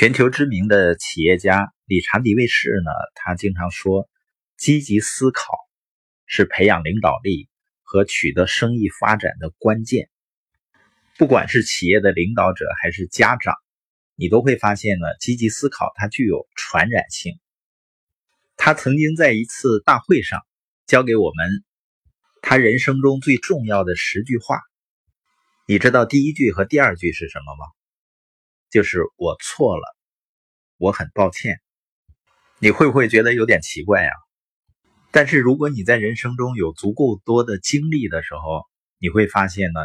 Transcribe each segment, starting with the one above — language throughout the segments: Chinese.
全球知名的企业家理查·迪卫士呢，他经常说，积极思考是培养领导力和取得生意发展的关键。不管是企业的领导者还是家长，你都会发现呢，积极思考它具有传染性。他曾经在一次大会上教给我们他人生中最重要的十句话。你知道第一句和第二句是什么吗？就是我错了，我很抱歉。你会不会觉得有点奇怪呀？但是如果你在人生中有足够多的经历的时候，你会发现呢，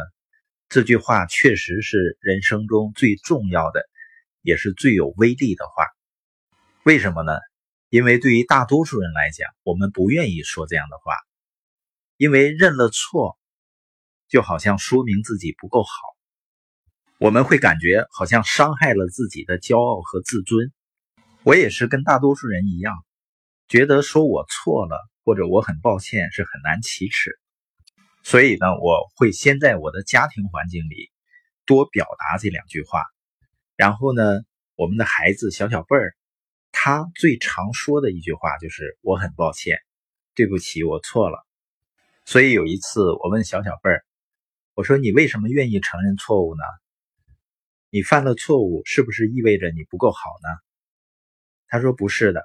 这句话确实是人生中最重要的，也是最有威力的话。为什么呢？因为对于大多数人来讲，我们不愿意说这样的话，因为认了错，就好像说明自己不够好。我们会感觉好像伤害了自己的骄傲和自尊。我也是跟大多数人一样，觉得说我错了或者我很抱歉是很难启齿。所以呢，我会先在我的家庭环境里多表达这两句话。然后呢，我们的孩子小小辈儿，他最常说的一句话就是“我很抱歉，对不起，我错了”。所以有一次我问小小辈儿，我说：“你为什么愿意承认错误呢？”你犯了错误，是不是意味着你不够好呢？他说不是的，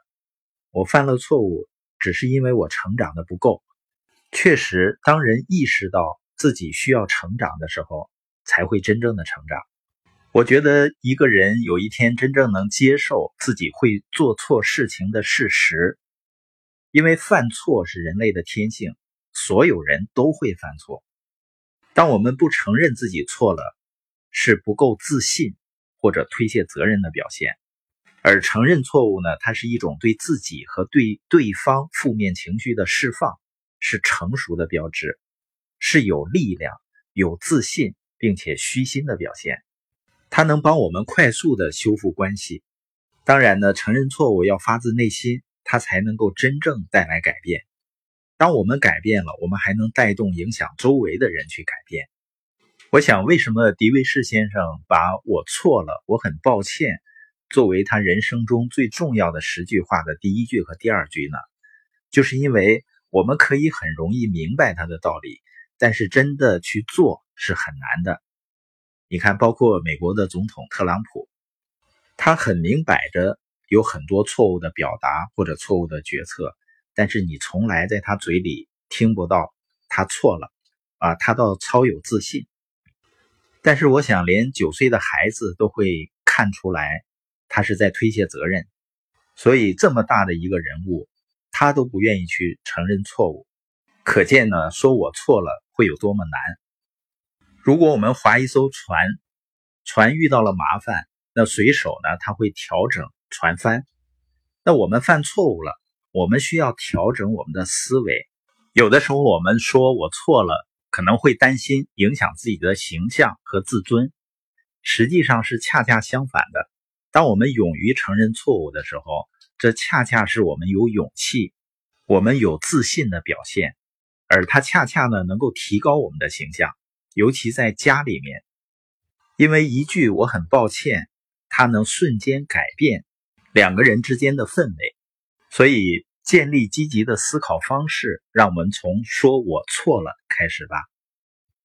我犯了错误，只是因为我成长的不够。确实，当人意识到自己需要成长的时候，才会真正的成长。我觉得一个人有一天真正能接受自己会做错事情的事实，因为犯错是人类的天性，所有人都会犯错。当我们不承认自己错了。是不够自信或者推卸责任的表现，而承认错误呢？它是一种对自己和对对方负面情绪的释放，是成熟的标志，是有力量、有自信并且虚心的表现。它能帮我们快速的修复关系。当然呢，承认错误要发自内心，它才能够真正带来改变。当我们改变了，我们还能带动影响周围的人去改变。我想，为什么狄维士先生把我错了，我很抱歉，作为他人生中最重要的十句话的第一句和第二句呢？就是因为我们可以很容易明白他的道理，但是真的去做是很难的。你看，包括美国的总统特朗普，他很明摆着有很多错误的表达或者错误的决策，但是你从来在他嘴里听不到他错了，啊，他倒超有自信。但是我想，连九岁的孩子都会看出来，他是在推卸责任。所以这么大的一个人物，他都不愿意去承认错误，可见呢，说我错了会有多么难。如果我们划一艘船，船遇到了麻烦，那水手呢，他会调整船帆。那我们犯错误了，我们需要调整我们的思维。有的时候我们说我错了。可能会担心影响自己的形象和自尊，实际上是恰恰相反的。当我们勇于承认错误的时候，这恰恰是我们有勇气、我们有自信的表现，而它恰恰呢能够提高我们的形象，尤其在家里面，因为一句“我很抱歉”，它能瞬间改变两个人之间的氛围。所以。建立积极的思考方式，让我们从“说我错了”开始吧。